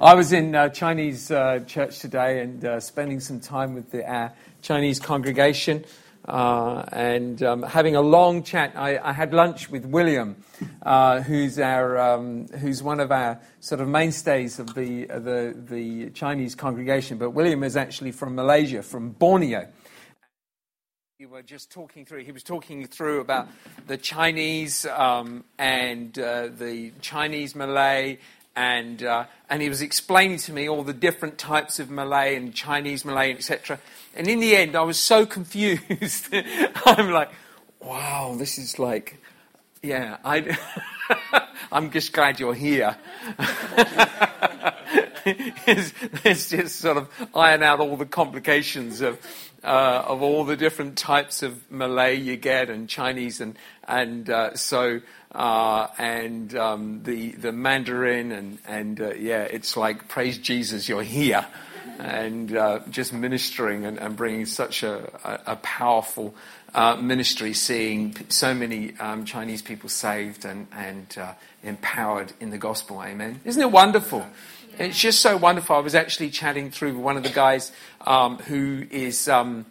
I was in uh, Chinese uh, church today and uh, spending some time with the uh, Chinese congregation uh, and um, having a long chat. I, I had lunch with William, uh, who's our um, who's one of our sort of mainstays of the the the Chinese congregation. But William is actually from Malaysia, from Borneo. We were just talking through. He was talking through about the Chinese um, and the Chinese Malay and uh, and he was explaining to me all the different types of Malay and Chinese Malay, etc. And in the end, I was so confused. I'm like, wow, this is like, yeah, I, I'm just glad you're here. it's, it's, just sort of iron out all the complications of uh, of all the different types of Malay you get and Chinese and and uh, so uh, and um, the the Mandarin and and uh, yeah, it's like praise Jesus, you're here, and uh, just ministering and, and, bringing such a, a, a powerful uh, ministry, seeing so many um, Chinese people saved and and empowered in the gospel. Amen. Isn't it wonderful? It's just so wonderful. I was actually chatting through with one of the guys um, who is um,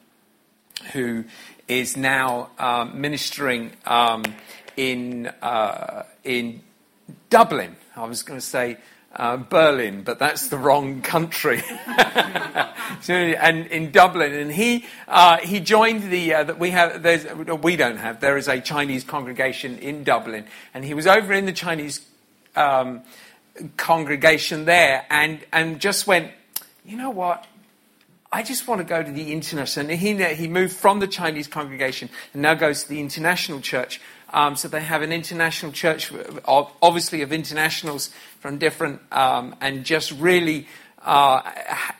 who is now um, ministering um, in, uh, in Dublin. I was going to say uh, Berlin, but that's the wrong country. so, and in Dublin, and he uh, he joined the uh, that we have. There's, we don't have. There is a Chinese congregation in Dublin, and he was over in the Chinese um, congregation there, and and just went. You know what? I just want to go to the international. And he, he moved from the Chinese congregation and now goes to the international church. Um, so they have an international church, obviously of internationals from different, um, and just really uh,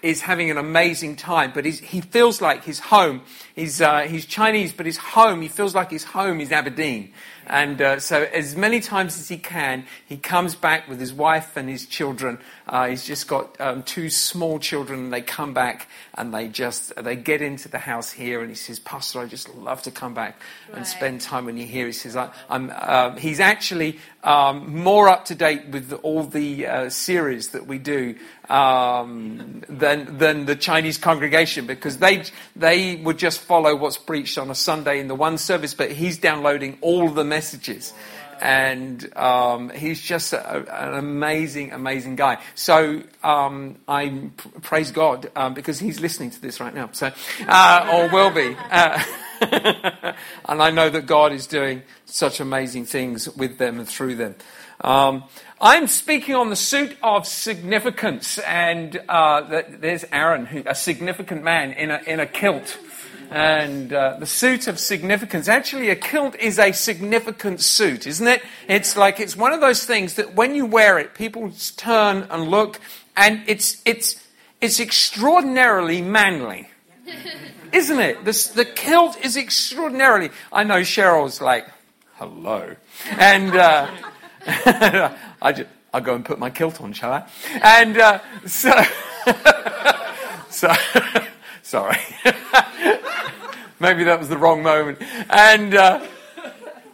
is having an amazing time. But he feels like his home. He's, uh, he's Chinese, but his home, he feels like his home is Aberdeen. And uh, so, as many times as he can, he comes back with his wife and his children. Uh, he's just got um, two small children, and they come back and they just they get into the house here. And he says, "Pastor, I just love to come back right. and spend time with you're here." He says, I, am uh, he's actually um, more up to date with all the uh, series that we do um, than than the Chinese congregation because they they would just follow what's preached on a Sunday in the one service, but he's downloading all the messages. And um, he's just a, an amazing, amazing guy. So um, I praise God um, because he's listening to this right now, so uh, or will be. Uh, and I know that God is doing such amazing things with them and through them. Um, I'm speaking on the suit of significance, and uh, there's Aaron, who, a significant man in a, in a kilt. And uh, the suit of significance. Actually, a kilt is a significant suit, isn't it? It's like it's one of those things that when you wear it, people turn and look, and it's it's it's extraordinarily manly, isn't it? The, the kilt is extraordinarily. I know Cheryl's like, hello, and. Uh, I just, I'll go and put my kilt on, shall I? And uh, so, so sorry. Maybe that was the wrong moment. And uh,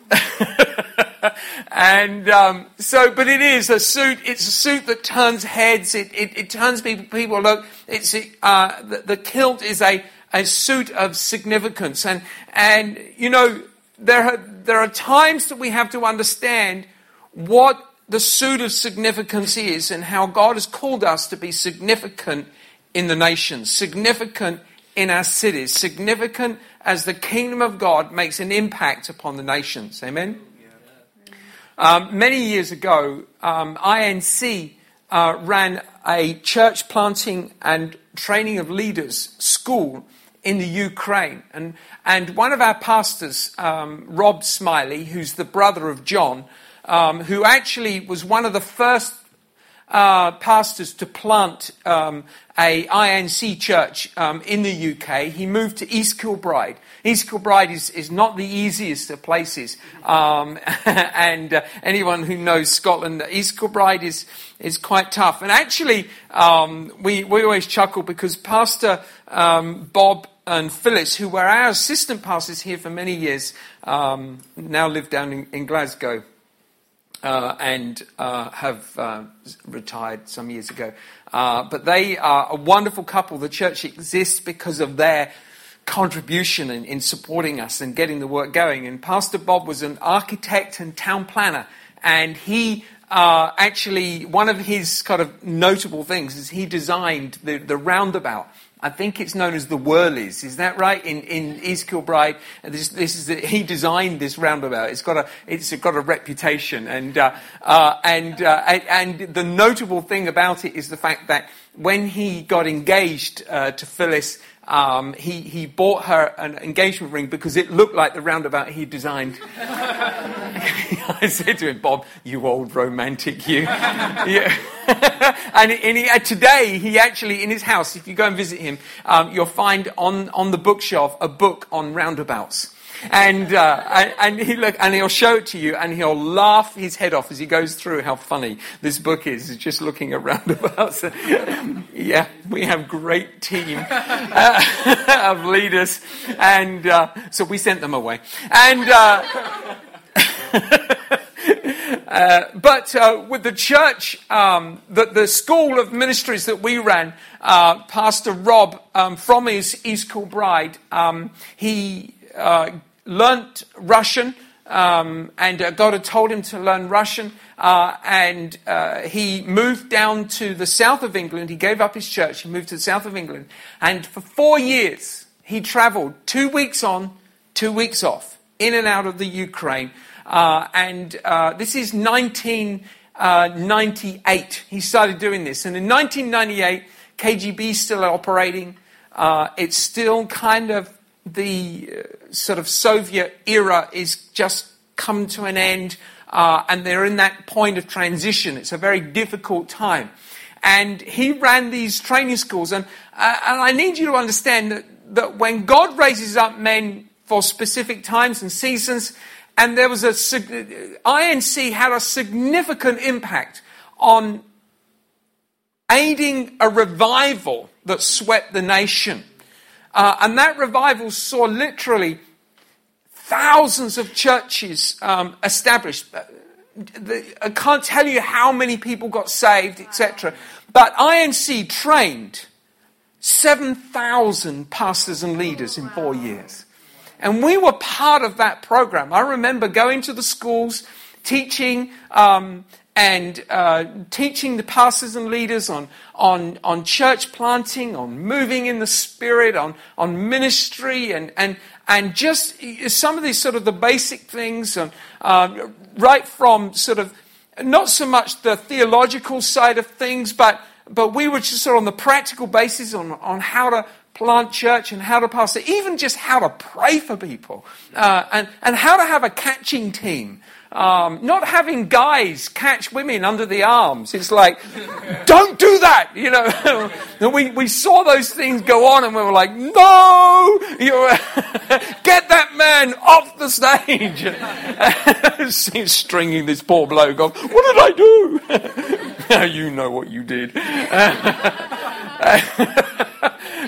and um, so, but it is a suit. It's a suit that turns heads. It, it, it turns people. People look. It's uh, the, the kilt is a a suit of significance. And and you know there are there are times that we have to understand what the suit of significance is and how God has called us to be significant in the nations, significant in our cities, significant as the kingdom of God makes an impact upon the nations. Amen? Um, many years ago, um, INC uh, ran a church planting and training of leaders school in the Ukraine. And, and one of our pastors, um, Rob Smiley, who's the brother of John, um, who actually was one of the first uh, pastors to plant um, a INC church um, in the UK. He moved to East Kilbride. East Kilbride is, is not the easiest of places. Um, and uh, anyone who knows Scotland, East Kilbride is, is quite tough. And actually, um, we, we always chuckle because Pastor um, Bob and Phyllis, who were our assistant pastors here for many years, um, now live down in, in Glasgow and uh, have uh, retired some years ago. Uh, but they are a wonderful couple. The church exists because of their contribution in, in, supporting us and getting the work going. And Pastor Bob was an architect and town planner, and he uh, actually, one of his kind of notable things is he designed the, the roundabout I think it's known as the Whirlies. Is that right? In, in East Kilbride, this, this is the, he designed this roundabout. It's got a it's got a reputation, and uh, uh, and uh, and the notable thing about it is the fact that when he got engaged uh, to Phyllis, um, he, he bought her an engagement ring because it looked like the roundabout he designed. I said to him, Bob, you old romantic, you. and, uh, today, he actually, in his house, if you go and visit him, um, you'll find on, on the bookshelf a book on roundabouts and, uh, and, he look, and he'll show it to you, and he'll laugh his head off as he goes through how funny this book is. Just looking around about. yeah, we have great team uh, of leaders, and uh, so we sent them away, and. Uh, but uh, with the church, um, the, the, school of ministries that we ran, uh, Pastor Rob um, from his East Kilbride, um, he uh, learnt Russian, um, and uh, God had told him to learn Russian. Uh, and he moved down to the south of England. He gave up his church. He moved to the south of England. And for four years, he traveled two weeks on, two weeks off, in and out of the Ukraine. Uh, and uh, this is 1998. Uh, he started doing this. And in 1998, KGB is still operating. it's still kind of the sort of Soviet era is just come to an end, uh, and they're in that point of transition. It's a very difficult time. And he ran these training schools, and, uh, and I need you to understand that, that when God raises up men for specific times and seasons, and there was a INC had a significant impact on aiding a revival that swept the nation. Uh, and that revival saw literally thousands of churches um, established. Uh, I can't tell you how many people got saved, etc. But INC trained 7,000 pastors and leaders in four years. And we were part of that program. I remember going to the schools, teaching um, and uh, teaching the pastors and leaders on, on, on church planting, on moving in the spirit, on, on ministry, and, and, and just some of these sort of the basic things, and, uh, right from sort of not so much the theological side of things, but, but we were just sort of on the practical basis on, on how to plant church and how to pastor, even just how to pray for people, uh, and, and how to have a catching team. Um, not having guys catch women under the arms. It's like, don't do that, you know. we, we saw those things go on and we were like, no, get that man off the stage. He's Stringing this poor bloke off. What did I do? you know what you did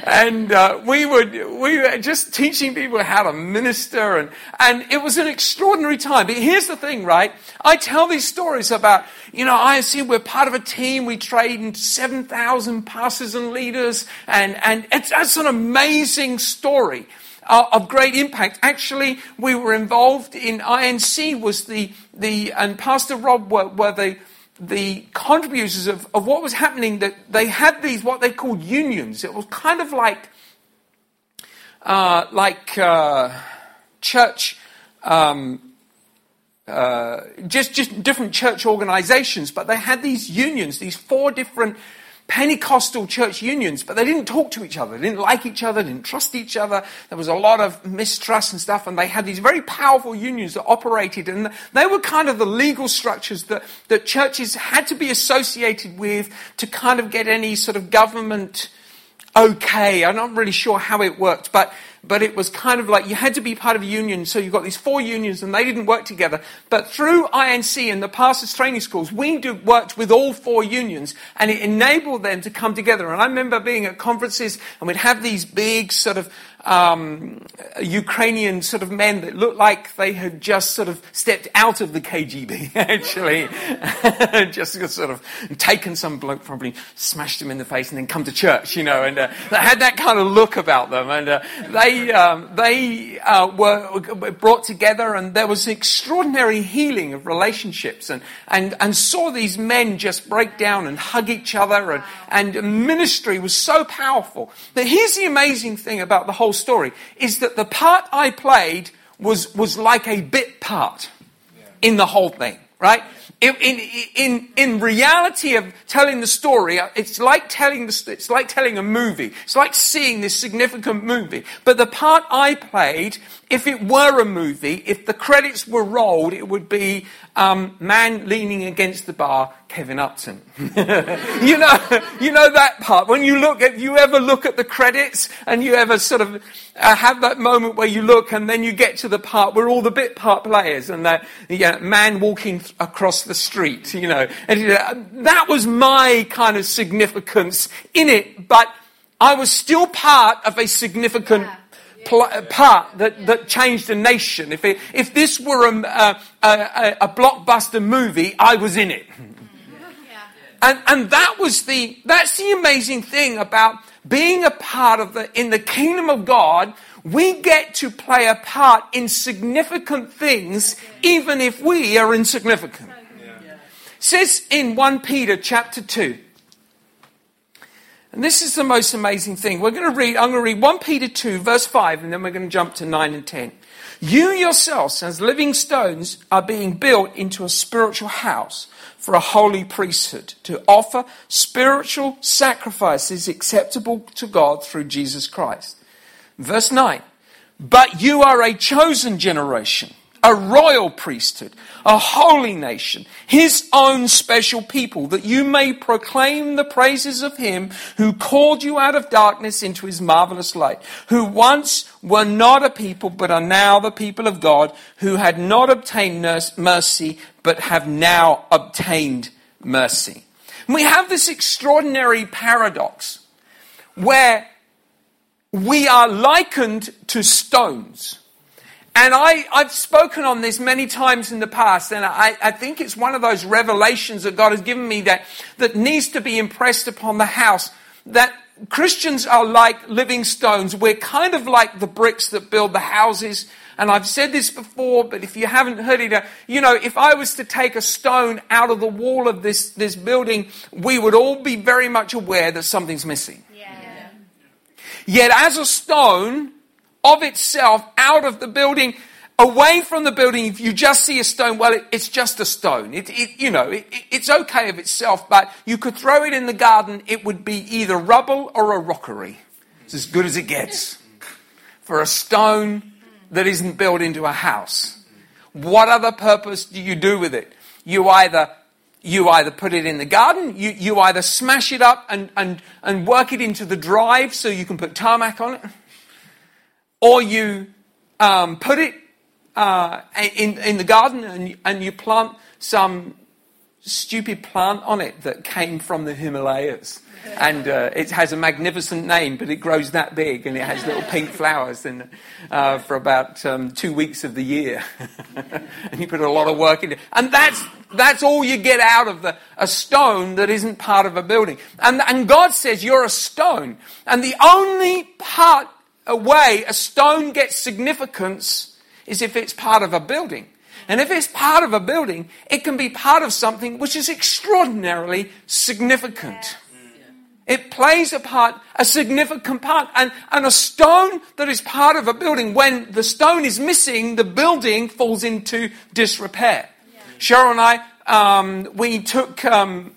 and uh, we would we were just teaching people how to minister, and and it was an extraordinary time. But here's the thing, right? I tell these stories about you know I see we're part of a team. We trained seven thousand pastors and leaders, and and it's that's an amazing story. Uh, of great impact. Actually, we were involved in INC was the the and Pastor Rob were, were the the contributors of, of what was happening that they had these what they called unions. It was kind of like uh, like uh, church, um, uh, just just different church organizations, but they had these unions, these four different Pentecostal church unions, but they didn't talk to each other. They didn't like each other, didn't trust each other. There was a lot of mistrust and stuff, and they had these very powerful unions that operated, and they were kind of the legal structures that, that churches had to be associated with to kind of get any sort of government okay. I'm not really sure how it worked, but but it was kind of like you had to be part of a union. So you've got these four unions and they didn't work together. But through INC and the pastors training schools, we do, worked with all four unions and it enabled them to come together. And I remember being at conferences and we'd have these big sort of um, Ukrainian sort of men that looked like they had just sort of stepped out of the KGB, actually. just sort of taken some bloke, probably smashed him in the face and then come to church, you know, and uh, they had that kind of look about them. And uh, they, um, they uh, were brought together and there was extraordinary healing of relationships and, and, and saw these men just break down and hug each other and, and ministry was so powerful. But here's the amazing thing about the whole whole story is that the part I played was, was like a bit part in the whole thing, right? In, in, in, reality of telling the story, it's like telling the, it's like telling a movie. It's like seeing this significant movie. But the part I played, if it were a movie, if the credits were rolled, it would be um, man leaning against the bar, Kevin Upton. you know, you know that part. When you look at, you ever look at the credits and you ever sort of uh, have that moment where you look and then you get to the part where all the bit part players and that yeah, man walking th- across the street, you know, and uh, that was my kind of significance in it, but I was still part of a significant yeah pl- uh, part that, that changed a nation. If, it, if this were a, a, a, a blockbuster movie, I was in it. And, and that was the, that's the amazing thing about being a part of the, in the kingdom of God, we get to play a part in significant things, even if we are insignificant. It says in 1 Peter chapter 2, and this is the most amazing thing. We're going to read, I'm going to read 1 Peter 2, verse 5, and then we're going to jump to 9 and 10. You yourselves, as living stones, are being built into a spiritual house for a holy priesthood to offer spiritual sacrifices acceptable to God through Jesus Christ. Verse 9. But you are a chosen generation a royal priesthood, a holy nation, his own special people, that you may proclaim the praises of him who called you out of darkness into his marvelous light, who once were not a people, but are now the people of God, who had not obtained mercy, but have now obtained mercy. And we have this extraordinary paradox where we are likened to stones and I, I've spoken on this many times in the past, and I, I think it's one of those revelations that God has given me that, that needs to be impressed upon the house. That Christians are like living stones. We're kind of like the bricks that build the houses. And I've said this before, but if you haven't heard it, uh, you know, if I was to take a stone out of the wall of this, this building, we would all be very much aware that something's missing. Yeah. Yet as a stone, of itself out of the building, away from the building. If you just see a stone, well, it, it's just a stone. It, it you know, it, it's okay of itself, but you could throw it in the garden. It would be either rubble or a rockery. It's as good as it gets for a stone that isn't built into a house. What other purpose do you do with it? You either you either put it in the garden, you, you either smash it up and, and, and work it into the drive so you can put tarmac on it, or you um, put it uh, in, in the garden and, and you plant some stupid plant on it that came from the Himalayas. And uh, it has a magnificent name, but it grows that big and it has little pink flowers in, uh, for about um, two weeks of the year. and you put a lot of work into it. And that's, that's all you get out of the, a stone that isn't part of a building. And, and God says you're a stone. And the only part a way a stone gets significance is if it's part of a building. And if it's part of a building, it can be part of something which is extraordinarily significant. It plays a part, a significant part. And, and a stone that is part of a building, when the stone is missing, the building falls into disrepair. Yeah. Cheryl and I, um, we took um,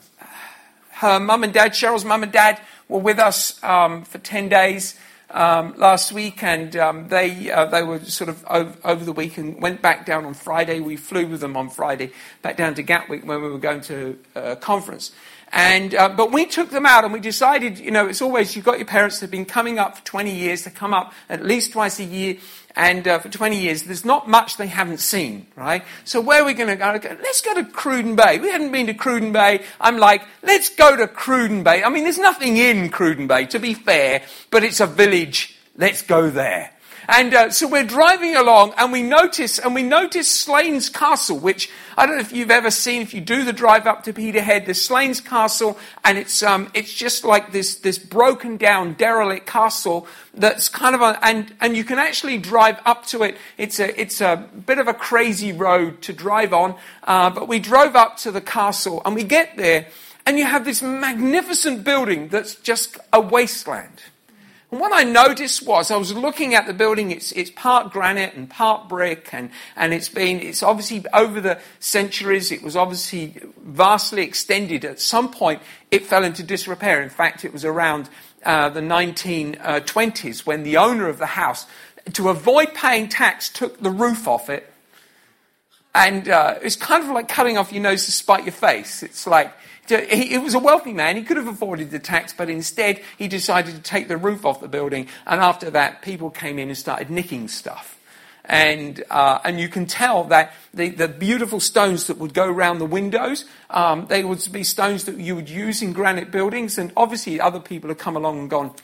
her mum and dad, Cheryl's mum and dad, were with us um, for 10 days um, last week, and um, they uh, they were sort of over, over, the week and went back down on Friday. We flew with them on Friday back down to Gatwick when we were going to a conference. And, uh, but we took them out and we decided, you know, it's always, you've got your parents that have been coming up for 20 years, they come up at least twice a year, and uh, for 20 years, there's not much they haven't seen, right? So where are we going to go? Let's go to Cruden Bay. We hadn't been to Cruden Bay. I'm like, let's go to Cruden Bay. I mean, there's nothing in Cruden Bay, to be fair, but it's a village. Let's go there. And uh, so we're driving along and we notice, and we notice Slains Castle, which I don't know if you've ever seen, if you do the drive up to Peterhead, there's Slains Castle, and it's, um, it's just like this, this broken down, derelict castle that's kind of a, and, and you can actually drive up to it. It's a, it's a bit of a crazy road to drive on, uh, but we drove up to the castle and we get there and you have this magnificent building that's just a wasteland. And what I noticed was I was looking at the building, it's, it's part granite and part brick, and, and it's been, it's obviously over the centuries, it was obviously vastly extended. At some point, it fell into disrepair. In fact, it was around uh, the 1920s when the owner of the house, to avoid paying tax, took the roof off it. And uh, it's kind of like cutting off your nose to spite your face. It's like, he, was a wealthy man. He could have avoided the tax, but instead he decided to take the roof off the building. And after that, people came in and started nicking stuff. And, uh, and you can tell that the, the beautiful stones that would go around the windows, um, they would be stones that you would use in granite buildings. And obviously, other people have come along and gone,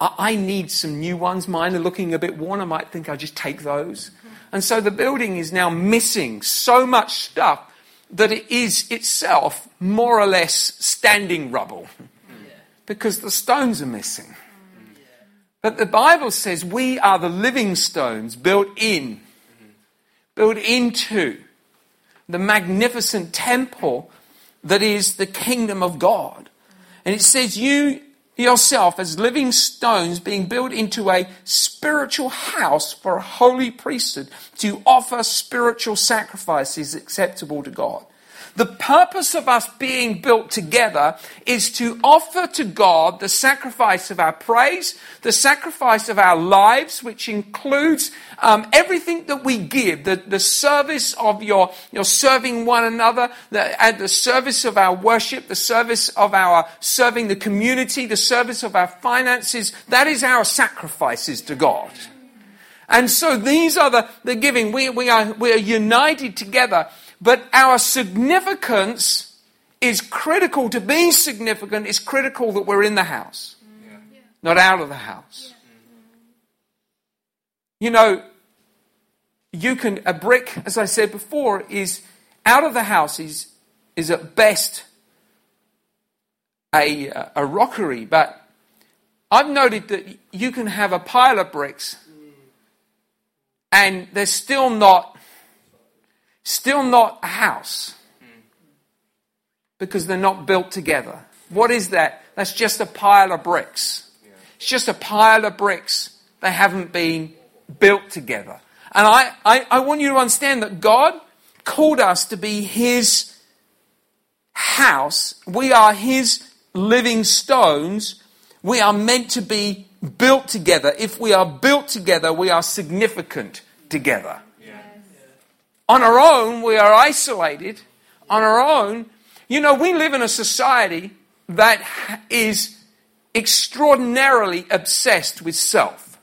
I, I need some new ones. Mine are looking a bit worn. I might think I'll just take those. And so the building is now missing so much stuff that it is itself more or less standing rubble because the stones are missing. But the Bible says we are the living stones built in, built into the magnificent temple that is the kingdom of God. And it says you yourself as living stones being built into a spiritual house for a holy priesthood to offer spiritual sacrifices acceptable to God. The purpose of us being built together is to offer to God the sacrifice of our praise, the sacrifice of our lives, which includes um, everything that we give, the, the service of your, your serving one another, the, and the service of our worship, the service of our serving the community, the service of our finances. That is our sacrifices to God. And so these are the, the giving. We, we, are, we are united together but our significance is critical to be significant, it's critical that we're in the house, yeah. not out of the house. You know, you can, a brick, as I said before, is out of the house is, is at best a, a rockery, but I've noted that you can have a pile of bricks and they're still not Still not a house because they're not built together. What is that? That's just a pile of bricks. It's just a pile of bricks. They haven't been built together. And I, I, I want you to understand that God called us to be His house. We are His living stones. We are meant to be built together. If we are built together, we are significant together. On our own, we are isolated. On our own, you know, we live in a society that is extraordinarily obsessed with self.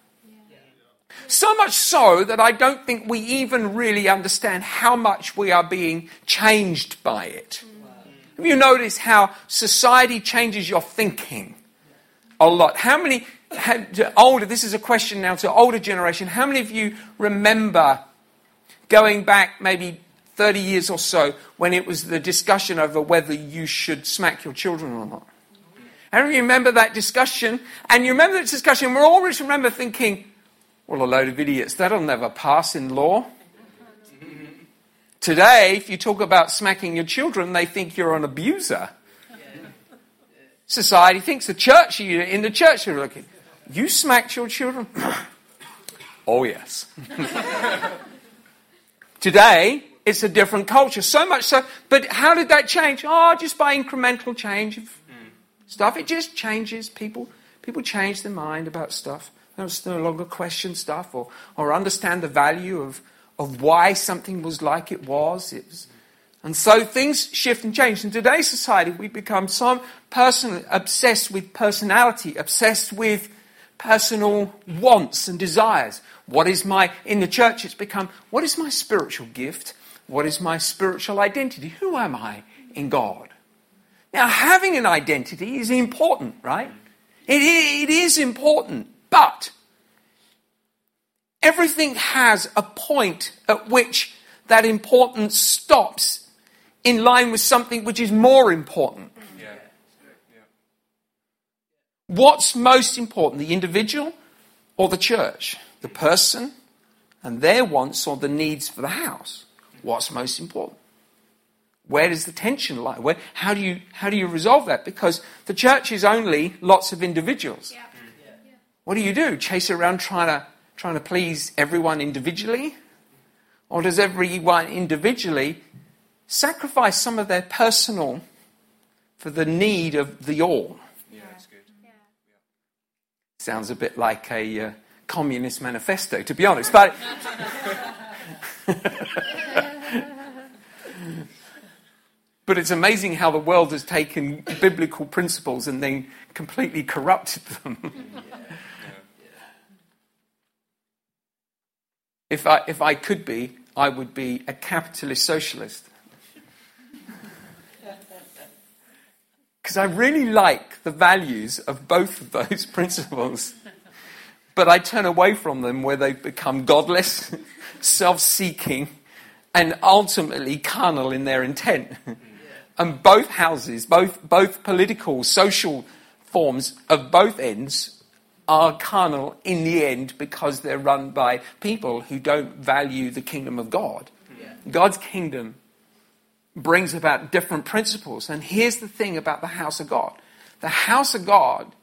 So much so that I don't think we even really understand how much we are being changed by it. Have you noticed how society changes your thinking a lot? How many, older, this is a question now to older generation, how many of you remember going back maybe 30 years or so when it was the discussion over whether you should smack your children or not. And you remember that discussion? And you remember that discussion, we're always remember thinking, well, a load of idiots, that'll never pass in law. Today, if you talk about smacking your children, they think you're an abuser. Society thinks the church, in the church, you're looking, you smacked your children? oh, yes. Today, it's a different culture. So much so, but how did that change? Oh, just by incremental change of stuff. It just changes people. People change their mind about stuff. They no longer question stuff or, or understand the value of, of why something was like it was. It was. And so things shift and change. In today's society, we become so personally obsessed with personality, obsessed with personal wants and desires. What is my, in the church, it's become, what is my spiritual gift? What is my spiritual identity? Who am I in God? Now, having an identity is important, right? It, it is important, but everything has a point at which that importance stops in line with something which is more important. What's most important, the individual or the church? The person and their wants or the needs for the house? What's most important? Where does the tension lie? Where, how, do you, how do you resolve that? Because the church is only lots of individuals. Yeah. What do you do? Chase around trying to, trying to please everyone individually? Or does everyone individually sacrifice some of their personal for the need of the all? Yeah, that's good. Yeah. Sounds a bit like a uh, communist manifesto, to be honest. But. But it's amazing how the world has taken biblical principles and then completely corrupted them. if, I, if I could be, I would be a capitalist socialist. Because I really like the values of both of those principles. But I turn away from them where they become godless, self seeking, and ultimately carnal in their intent. And both houses, both, both political, social forms of both ends are carnal in the end because they're run by people who don't value the kingdom of God. Yeah. God's kingdom brings about different principles. And here's the thing about the house of God the house of God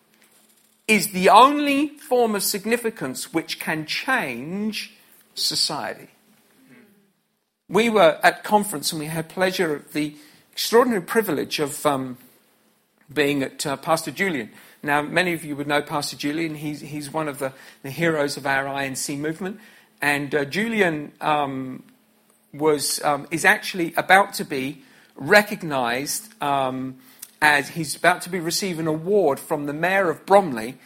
is the only form of significance which can change society. We were at conference and we had pleasure of the extraordinary privilege of um, being at uh, Pastor Julian. Now, many of you would know Pastor Julian. He's, he's one of the, the heroes of our INC movement. And uh, Julian um, was, um, is actually about to be recognized um, as he's about to be receive an award from the mayor of Bromley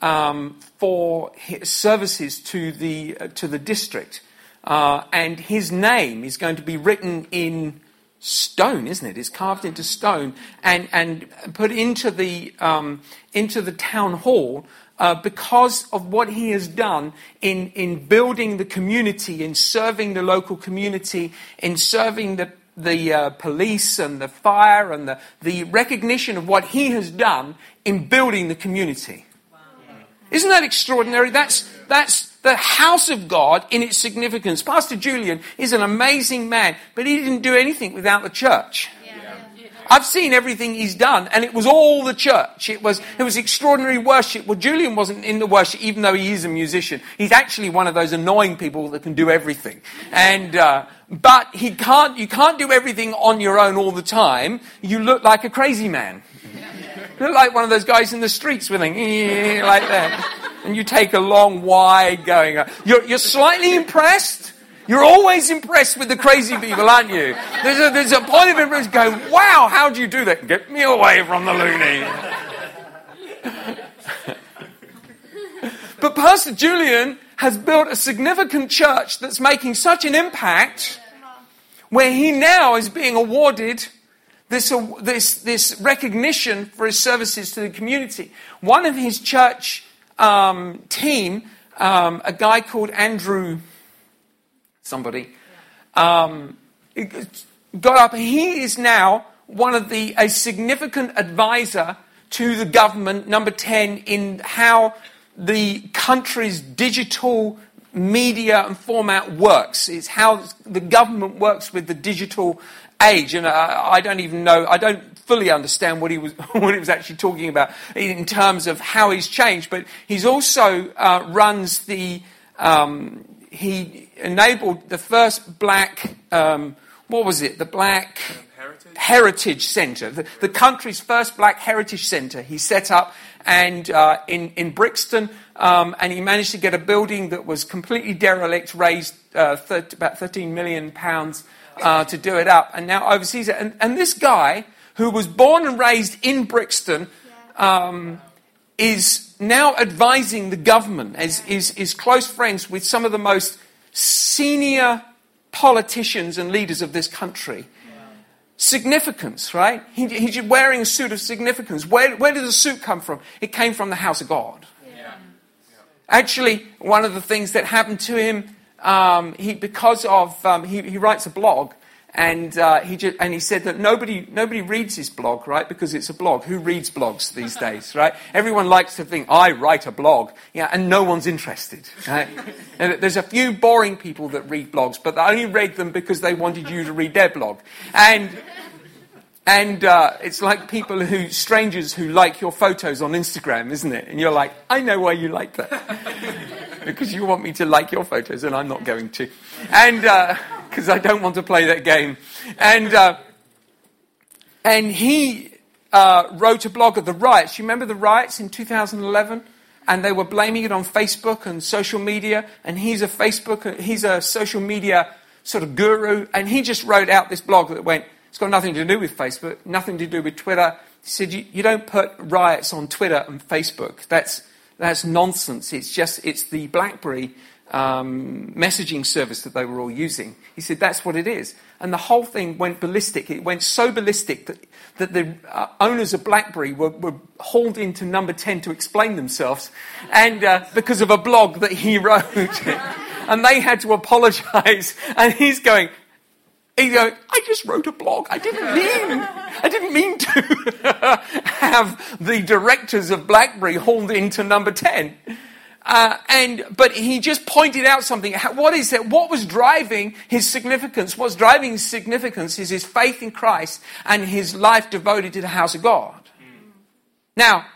um, for his services to the, uh, to the district. Uh, and his name is going to be written in stone, isn't it? It's carved into stone and, and put into the, um, into the town hall uh, because of what he has done in, in building the community, in serving the local community, in serving the, the uh, police and the fire and the, the recognition of what he has done in building the community. Wow. Isn't that extraordinary? That's, that's, the house of God in its significance. Pastor Julian is an amazing man, but he didn't do anything without the church. I've seen everything he's done, and it was all the church. It was, it was extraordinary worship. Well, Julian wasn't in the worship, even though he is a musician. He's actually one of those annoying people that can do everything. And, uh, but he can't, you can't do everything on your own all the time. You look like a crazy man. You look like one of those guys in the streets with a, like that and you take a long, wide going. You're, you're slightly impressed. You're always impressed with the crazy people, aren't you? There's a, there's a point of interest going, wow, how do you do that? Get me away from the loony. but Pastor Julian has built a significant church that's making such an impact where he now is being awarded this, this, this recognition for his services to the community. One of his church um, team, um, a guy called Andrew, somebody, um, got up. He is now one of the a significant advisor to the government, number ten, in how the country's digital media and format works. It's how the government works with the digital age. And I, I don't even know. I don't fully understand what he was what he was actually talking about in terms of how he's changed. But he's also uh, runs the um, he enabled the first black um, what was it the black heritage, heritage center, the, the country's first black heritage center. He set up and uh, in in Brixton, um, and he managed to get a building that was completely derelict, raised uh, about 13 million pounds uh, to do it up, and now oversees it. And, and, this guy, who was born and raised in Brixton, um, is now advising the government, is, is, is close friends with some of the most senior politicians and leaders of this country significance, right? He, he's wearing a suit of significance. Where, where did the suit come from? It came from the house of God. Yeah. Actually, one of the things that happened to him, um, he, because of, um, he, he writes a blog, and uh, he just, and he said that nobody nobody reads his blog, right? Because it's a blog. Who reads blogs these days, right? Everyone likes to think I write a blog, yeah, and no one's interested. Right? and there's a few boring people that read blogs, but they only read them because they wanted you to read their blog, and. And uh, it's like people who, strangers who like your photos on Instagram, isn't it? And you're like, I know why you like that. because you want me to like your photos, and I'm not going to. And, uh, because I don't want to play that game. And, uh, and he uh, wrote a blog of the riots. You remember the riots in 2011? And they were blaming it on Facebook and social media. And he's a Facebook, he's a social media sort of guru. And he just wrote out this blog that went, it's got nothing to do with Facebook, nothing to do with Twitter. He said, you, you don't put riots on Twitter and Facebook. That's, that's nonsense. It's just, it's the BlackBerry um, messaging service that they were all using. He said that's what it is. And the whole thing went ballistic. It went so ballistic that, that the uh, owners of BlackBerry were, were, hauled into number 10 to explain themselves and uh, because of a blog that he wrote. and they had to apologize. And he's going, He's going, I just wrote a blog. I didn't mean, I didn't mean to have the directors of BlackBerry hauled into number 10. Uh, and but he just pointed out something. What is it? What was driving his significance? What's driving his significance is his faith in Christ and his life devoted to the house of God. Now,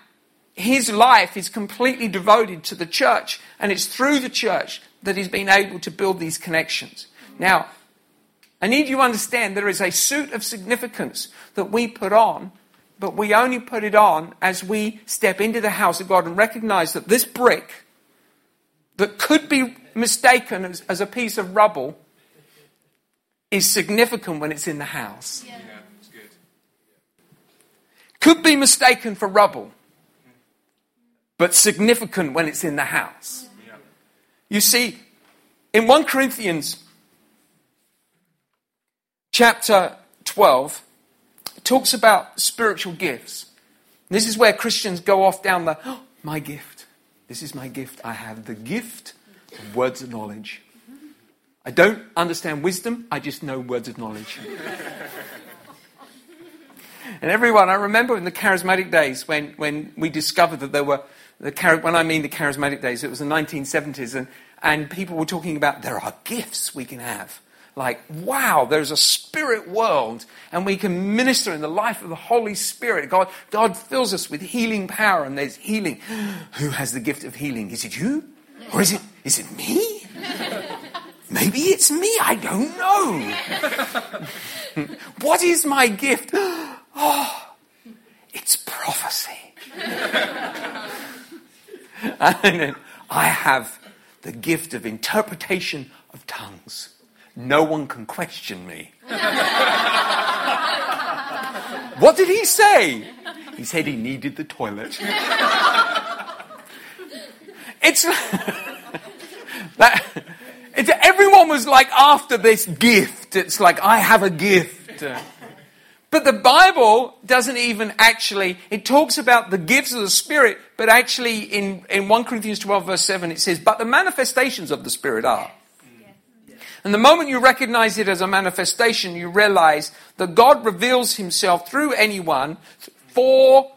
his life is completely devoted to the church, and it's through the church that he's been able to build these connections. Now, I need you to understand there is a suit of significance that we put on, but we only put it on as we step into the house of God and recognize that this brick that could be mistaken as, as a piece of rubble is significant when it's in the house. Yeah. Could be mistaken for rubble, but significant when it's in the house. You see, in 1 Corinthians chapter 12, it talks about spiritual gifts. This is where Christians go off down the, oh, my gift this is my gift. I have the gift of words of knowledge. I don't understand wisdom, I just know words of knowledge. and everyone, I remember in the charismatic days when, when we discovered that there were, the, when I mean the charismatic days, it was the 1970s, and, and people were talking about there are gifts we can have like, wow, there's a spirit world and we can minister in the life of the Holy Spirit. God, God fills us with healing power and there's healing. Who has the gift of healing? Is it you? Or is it, is it me? Maybe it's me. I don't know. what is my gift? Oh, it's prophecy. and I have the gift of interpretation of tongues no one can question me. what did he say? He said he needed the toilet. it's that it's, everyone was like after this gift. It's like I have a gift. But the Bible doesn't even actually, it talks about the gifts of the Spirit, but actually in, in 1 Corinthians 12 verse 7 it says, but the manifestations of the Spirit are. And the moment you recognize it as a manifestation, you realize that God reveals himself through anyone for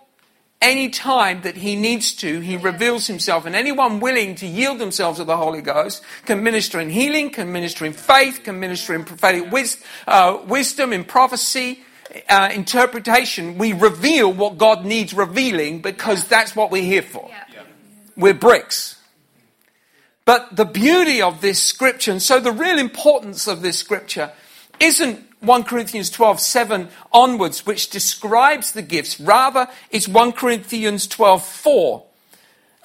any time that he needs to. He reveals himself. And anyone willing to yield themselves to the Holy Ghost can minister in healing, can minister in faith, can minister in prophetic wis- uh, wisdom, in prophecy. Uh, interpretation, we reveal what God needs revealing because that's what we're here for. We're bricks. But the beauty of this scripture, and so the real importance of this scripture, isn't 1 Corinthians 12, 7 onwards, which describes the gifts. Rather, it's 1 Corinthians 12, 4.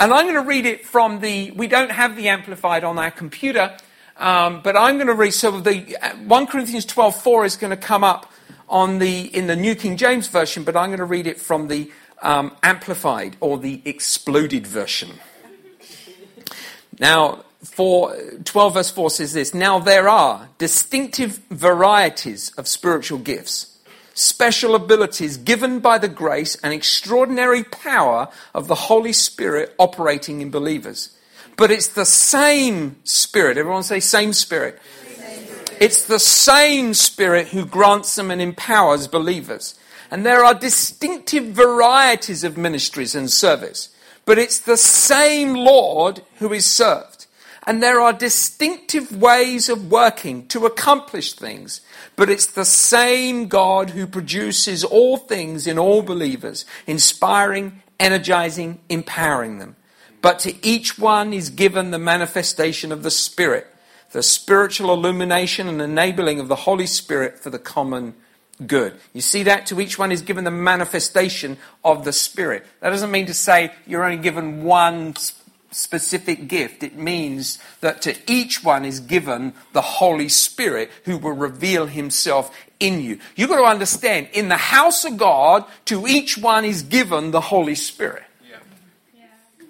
And I'm going to read it from the, we don't have the Amplified on our computer, um, but I'm going to read, so the uh, 1 Corinthians 12, 4 is going to come up on the, in the New King James Version, but I'm going to read it from the um, Amplified or the Exploded Version. Now, for 12 verse 4 says this Now there are distinctive varieties of spiritual gifts, special abilities given by the grace and extraordinary power of the Holy Spirit operating in believers. But it's the same Spirit. Everyone say, same Spirit. It's the same Spirit who grants them and empowers believers. And there are distinctive varieties of ministries and service. But it's the same Lord who is served. And there are distinctive ways of working to accomplish things. But it's the same God who produces all things in all believers, inspiring, energizing, empowering them. But to each one is given the manifestation of the Spirit, the spiritual illumination and enabling of the Holy Spirit for the common good. You see that? To each one is given the manifestation of the Spirit. That doesn't mean to say you're only given one specific gift. It means that to each one is given the Holy Spirit who will reveal himself in you. You've got to understand, in the house of God, to each one is given the Holy Spirit.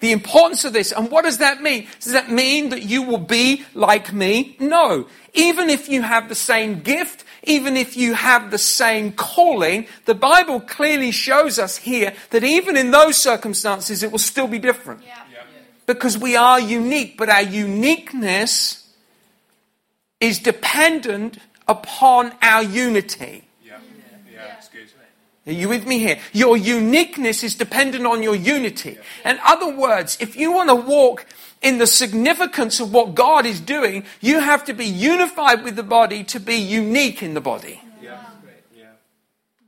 The importance of this, and what does that mean? Does that mean that you will be like me? No. Even if you have the same gift, even if you have the same calling, the Bible clearly shows us here that even in those circumstances, it will still be different. Yeah. Because we are unique, but our uniqueness is dependent upon our unity. Are you with me here? Your uniqueness is dependent on your unity. In other words, if you want to walk in the significance of what God is doing, you have to be unified with the body to be unique in the body. Yeah. Yeah.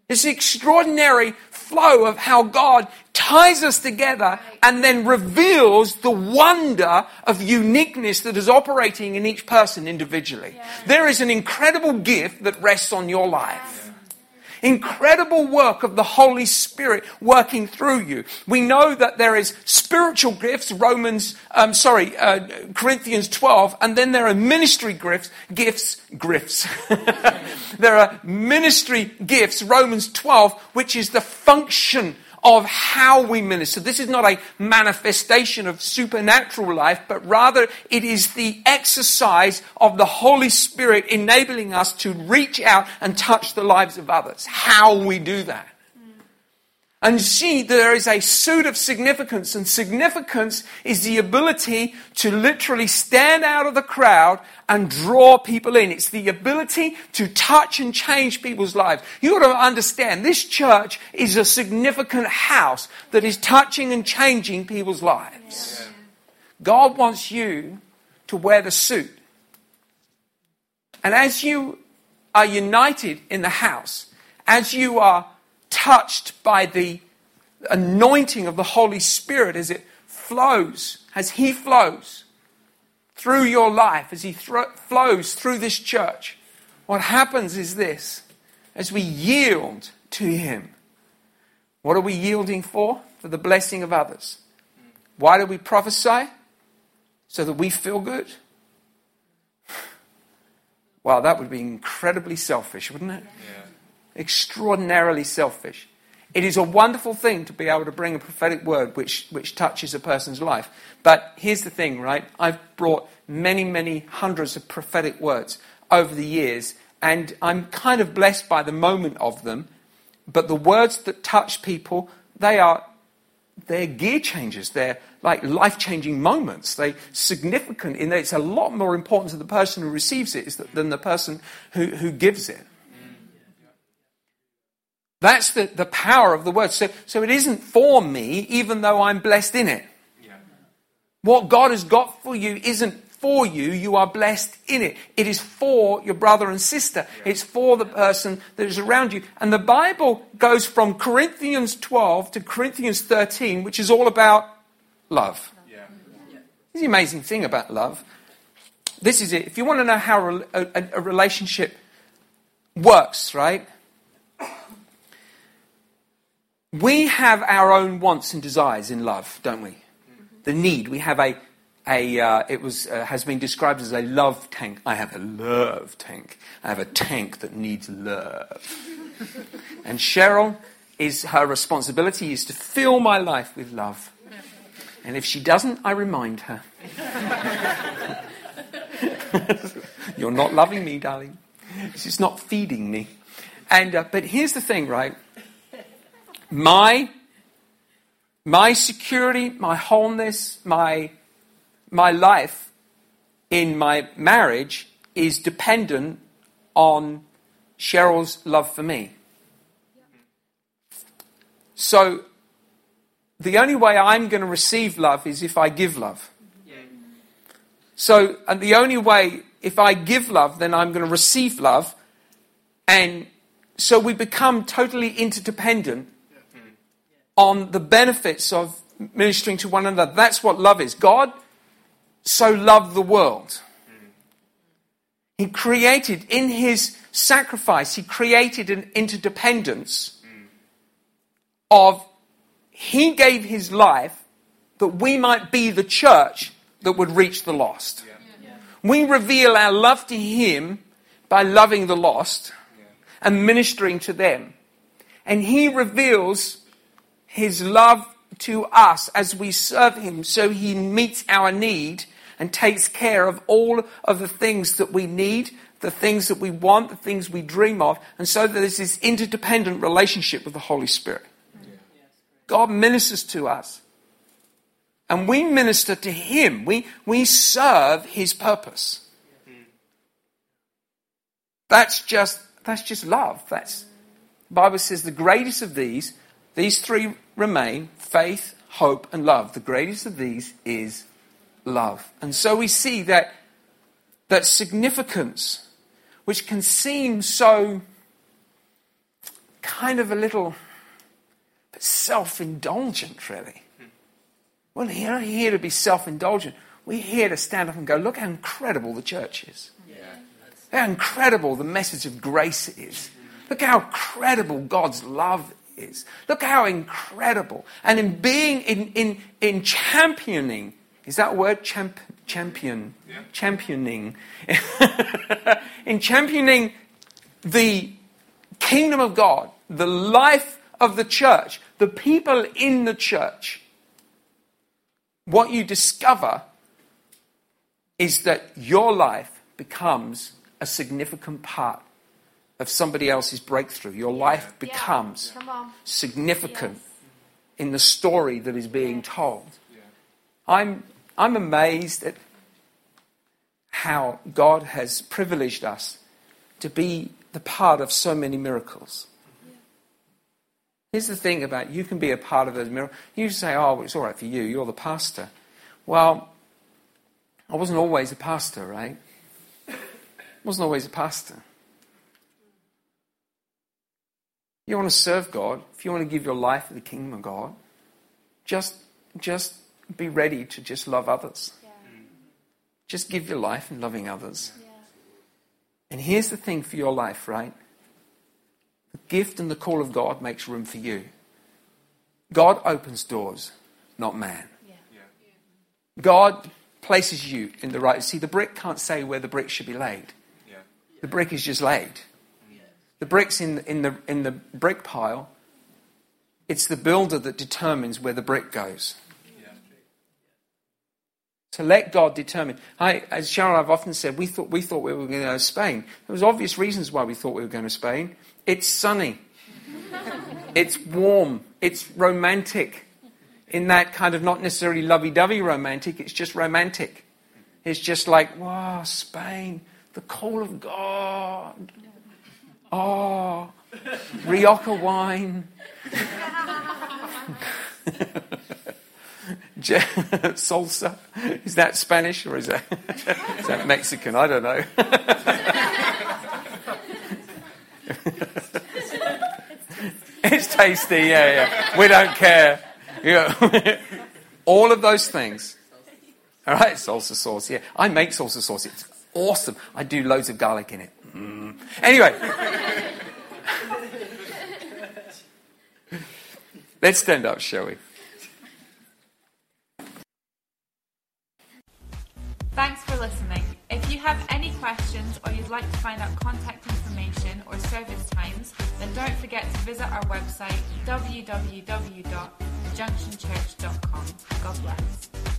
It's extraordinary flow of how God ties us together and then reveals the wonder of uniqueness that is operating in each person individually. Yeah. There is an incredible gift that rests on your life incredible work of the Holy Spirit working through you. We know that there is spiritual gifts, Romans, um, sorry, uh, Corinthians 12, and then there are ministry gifts, gifts, gifts. there are ministry gifts, Romans 12, which is the function of how we minister. This is not a manifestation of supernatural life, but rather it is the exercise of the Holy Spirit enabling us to reach out and touch the lives of others. How we do that and see there is a suit of significance, and significance is the ability to literally stand out of the crowd and draw people in. It's the ability to touch and change people's lives. You got to understand this church is a significant house that is touching and changing people's lives. Yeah. God wants you to wear the suit. And as you are united in the house, as you are touched by the anointing of the Holy Spirit as it flows, as He flows through your life, as He flows through this church. What happens is this as we yield to Him, what are we yielding for? For the blessing of others. Why do we prophesy? So that we feel good? Well, that would be incredibly selfish, wouldn't it? Yeah extraordinarily selfish. It is a wonderful thing to be able to bring a prophetic word which, which touches a person's life. But here's the thing, right? I've brought many, many hundreds of prophetic words over the years, and I'm kind of blessed by the moment of them. But the words that touch people, they are they're gear changers. They're like life changing moments. They're significant in that it's a lot more important to the person who receives it than the person who, who gives it. That's the, the power of the word. So, so it isn't for me, even though I'm blessed in it. Yeah. What God has got for you isn't for you, you are blessed in it. It is for your brother and sister. Yeah. It's for the person that is around you. And the Bible goes from Corinthians 12 to Corinthians 13, which is all about love. Yeah. This is the amazing thing about love. This is it. If you want to know how a, a, a relationship works, right? We have our own wants and desires in love, don't we? The need. We have a, a uh, it was, uh, has been described as a love tank. I have a love tank. I have a tank that needs love. and Cheryl is her responsibility is to fill my life with love. And if she doesn't, I remind her. You're not loving me, darling. She's not feeding me. And uh, but here's the thing, right? My my security, my wholeness, my my life in my marriage is dependent on Cheryl's love for me. So the only way I'm going to receive love is if I give love. So, and the only way, if I give love, then I'm going to receive love. And so we become totally interdependent on the benefits of ministering to one another. That's what love is. God so loved the world. He created, in his sacrifice, he created an interdependence of he gave his life that we might be the church that would reach the lost. Yeah. We reveal our love to him by loving the lost and ministering to them. And he reveals his love to us as we serve him so he meets our need and takes care of all of the things that we need, the things that we want, the things we dream of, and so there's this interdependent relationship with the Holy Spirit. God ministers to us. And we minister to Him. We, we serve His purpose. That's just, that's just love. That's, the Bible says the greatest of these, these three remain faith, hope, and love. The greatest of these is love. And so we see that, that significance, which can seem so kind of a little self indulgent, really. Well, we're not here to be self indulgent. We're here to stand up and go, look how incredible the church is. Yeah, how incredible the message of grace is. Look how incredible God's love is. Look how incredible. And in being, in, in, in championing, is that word champ, champion? Yeah. Championing. in championing the kingdom of God, the life of the church, the people in the church, what you discover is that your life becomes a significant part of somebody else's breakthrough. Your life becomes yeah. significant yes. in the story that is being told. Yeah. I'm, I'm amazed at how God has privileged us to be the part of so many miracles. Here's the thing about you can be a part of those miracles. You say, oh, it's all right for you. You're the pastor. Well, I wasn't always a pastor, right? I wasn't always a pastor. You want to serve God, if you want to give your life to the kingdom of God, just, just be ready to just love others. Yeah. Just give your life in loving others. Yeah. And here's the thing for your life, right? The gift and the call of God makes room for you. God opens doors, not man. God places you in the right. See, the brick can't say where the brick should be laid. The brick is just laid. The brick's in, in, the, in the brick pile. It's the builder that determines where the brick goes. To let God determine. I, as Sharon I've often said, we thought, we thought we were going to Spain. There was obvious reasons why we thought we were going to Spain. It's sunny. it's warm. It's romantic. In that kind of not necessarily lovey dovey romantic, it's just romantic. It's just like, wow, Spain, the call of God. Oh, Rioja wine. Salsa. Is that Spanish or is that, is that Mexican? I don't know. it's tasty, yeah, yeah. We don't care. Yeah. All of those things. All right, salsa sauce, yeah. I make salsa sauce. It's awesome. I do loads of garlic in it. Mm. Anyway. Let's stand up, shall we? Thanks for listening. If you have any questions or you'd like to find out contact information or service times, then don't forget to visit our website www.thejunctionchurch.com. God bless.